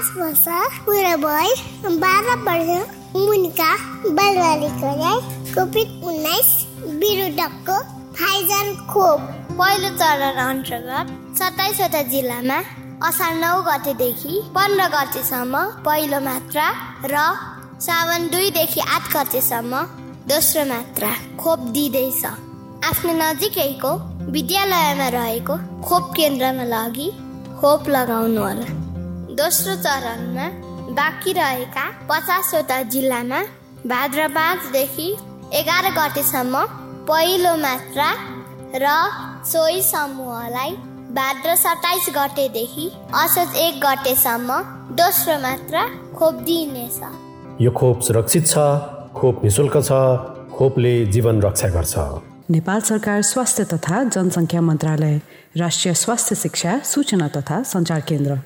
पाँच वर्ष पुरा भए बाह्र वर्ष मुनिका बालबालिकालाई कोभिड उन्नाइस विरुद्धको फाइजर खोप पहिलो चरण अन्तर्गत सत्ताइसवटा जिल्लामा असार नौ गतेदेखि पन्ध्र गतेसम्म पहिलो मात्रा र सावन दुईदेखि आठ गतेसम्म दोस्रो मात्रा खोप दिँदैछ। आफ्नो नजिकैको विद्यालयमा रहेको खोप केन्द्रमा लगी खोप लगाउनु होला दोस्रो चरणमा बाँकी रहेका पचासवटा जिल्लामा भाद्र पाँचदेखि एघार गतेसम्म पहिलो मात्रा र सोही समूहलाई भाद्र सत्ताइस गतेदेखि असोज एक गतेसम्म दोस्रो मात्रा खोप दिइनेछ। यो खोप सुरक्षित छ खोप निशुल्क छ खोपले जीवन रक्षा गर्छ। नेपाल सरकार स्वास्थ्य तथा जनसङ्ख्या मन्त्रालय राष्ट्रिय स्वास्थ्य शिक्षा सूचना तथा सञ्चार केन्द्र।